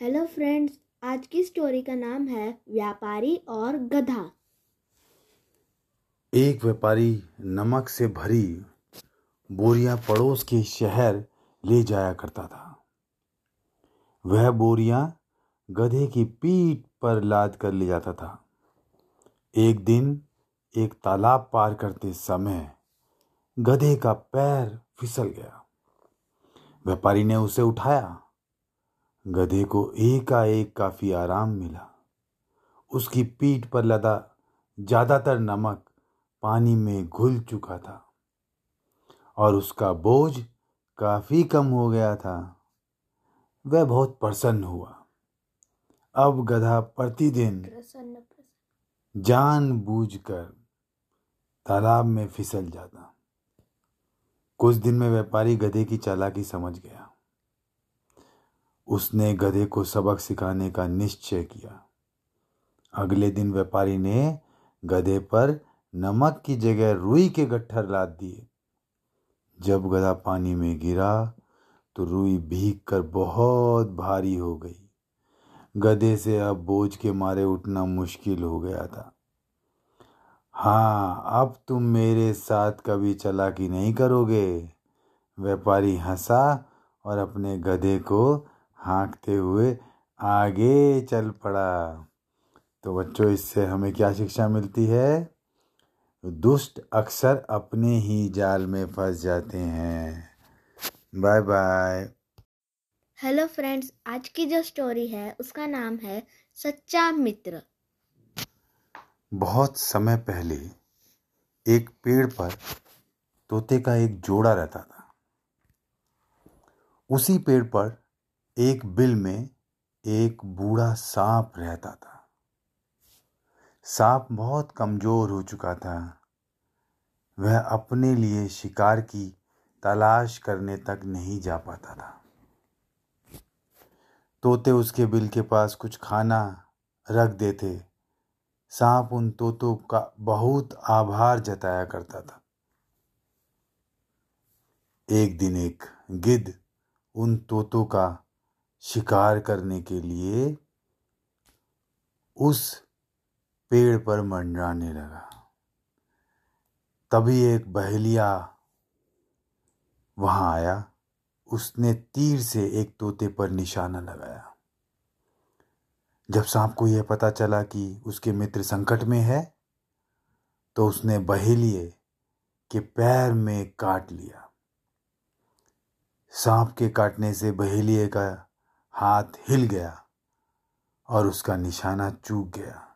Hello friends आज की story का नाम है व्यापारी और गधा। एक व्यापारी नमक से भरी बोरियाँ पड़ोस के शहर ले जाया करता था। वह बोरियाँ गधे की पीठ पर लाद कर ले जाता था। एक दिन एक तालाब पार करते समय गधे का पैर फिसल गया। व्यापारी ने उसे उठाया गधे को एकाएक काफ़ी आराम मिला। उसकी पीठ पर लदा ज़्यादातर नमक पानी में घुल चुका था और उसका बोझ काफ़ी कम हो गया था। वह बहुत प्रसन्न हुआ। अब गधा प्रतिदिन जान बूझकर तालाब में फिसल जाता। कुछ दिन में व्यापारी गधे की चालाकी समझ गया। उसने गधे को सबक सिखाने का निश्चय किया। अगले दिन व्यापारी ने गधे पर नमक की जगह रुई के गट्ठर लाद दिए। जब गधा पानी में गिरा तो रुई भीग कर बहुत भारी हो गई। गधे से अब बोझ के मारे उठना मुश्किल हो गया था। हाँ अब तुम मेरे साथ कभी चलाकी नहीं करोगे। व्यापारी हंसा और अपने गधे को हाँकते हुए आगे चल पड़ा। तो बच्चों इससे हमें क्या शिक्षा मिलती है? दुष्ट अक्सर अपने ही जाल में फंस जाते हैं। Bye bye. हेलो फ्रेंड्स आज की जो स्टोरी है उसका नाम है सच्चा मित्र। बहुत समय पहले एक पेड़ पर तोते का एक जोड़ा रहता था। उसी पेड़ पर एक बिल में एक बूढ़ा सांप रहता था। सांप बहुत कमज़ोर हो चुका था। वह अपने लिए शिकार की तलाश करने तक नहीं जा पाता था। तोते उसके बिल के पास कुछ खाना रख देते। सांप उन तोतों का बहुत आभार जताया करता था। एक दिन एक गिद्ध उन तोतों का शिकार करने के लिए उस पेड़ पर मंडराने लगा। तभी एक बहेलिया वहाँ आया। उसने तीर से एक तोते पर निशाना लगाया। जब सांप को यह पता चला कि उसके मित्र संकट में है तो उसने बहेलिए के पैर में काट लिया। सांप के काटने से बहेलिए का हाथ हिल गया और उसका निशाना चूक गया।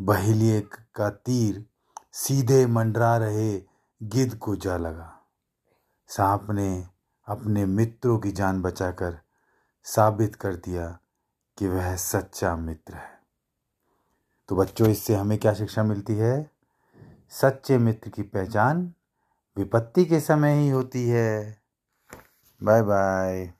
बहेलिए का तीर सीधे मंडरा रहे गिद्ध को जा लगा। सांप ने अपने मित्रों की जान बचाकर साबित कर दिया कि वह सच्चा मित्र है। तो बच्चों, इससे हमें क्या शिक्षा मिलती है? सच्चे मित्र की पहचान विपत्ति के समय ही होती है। Bye bye.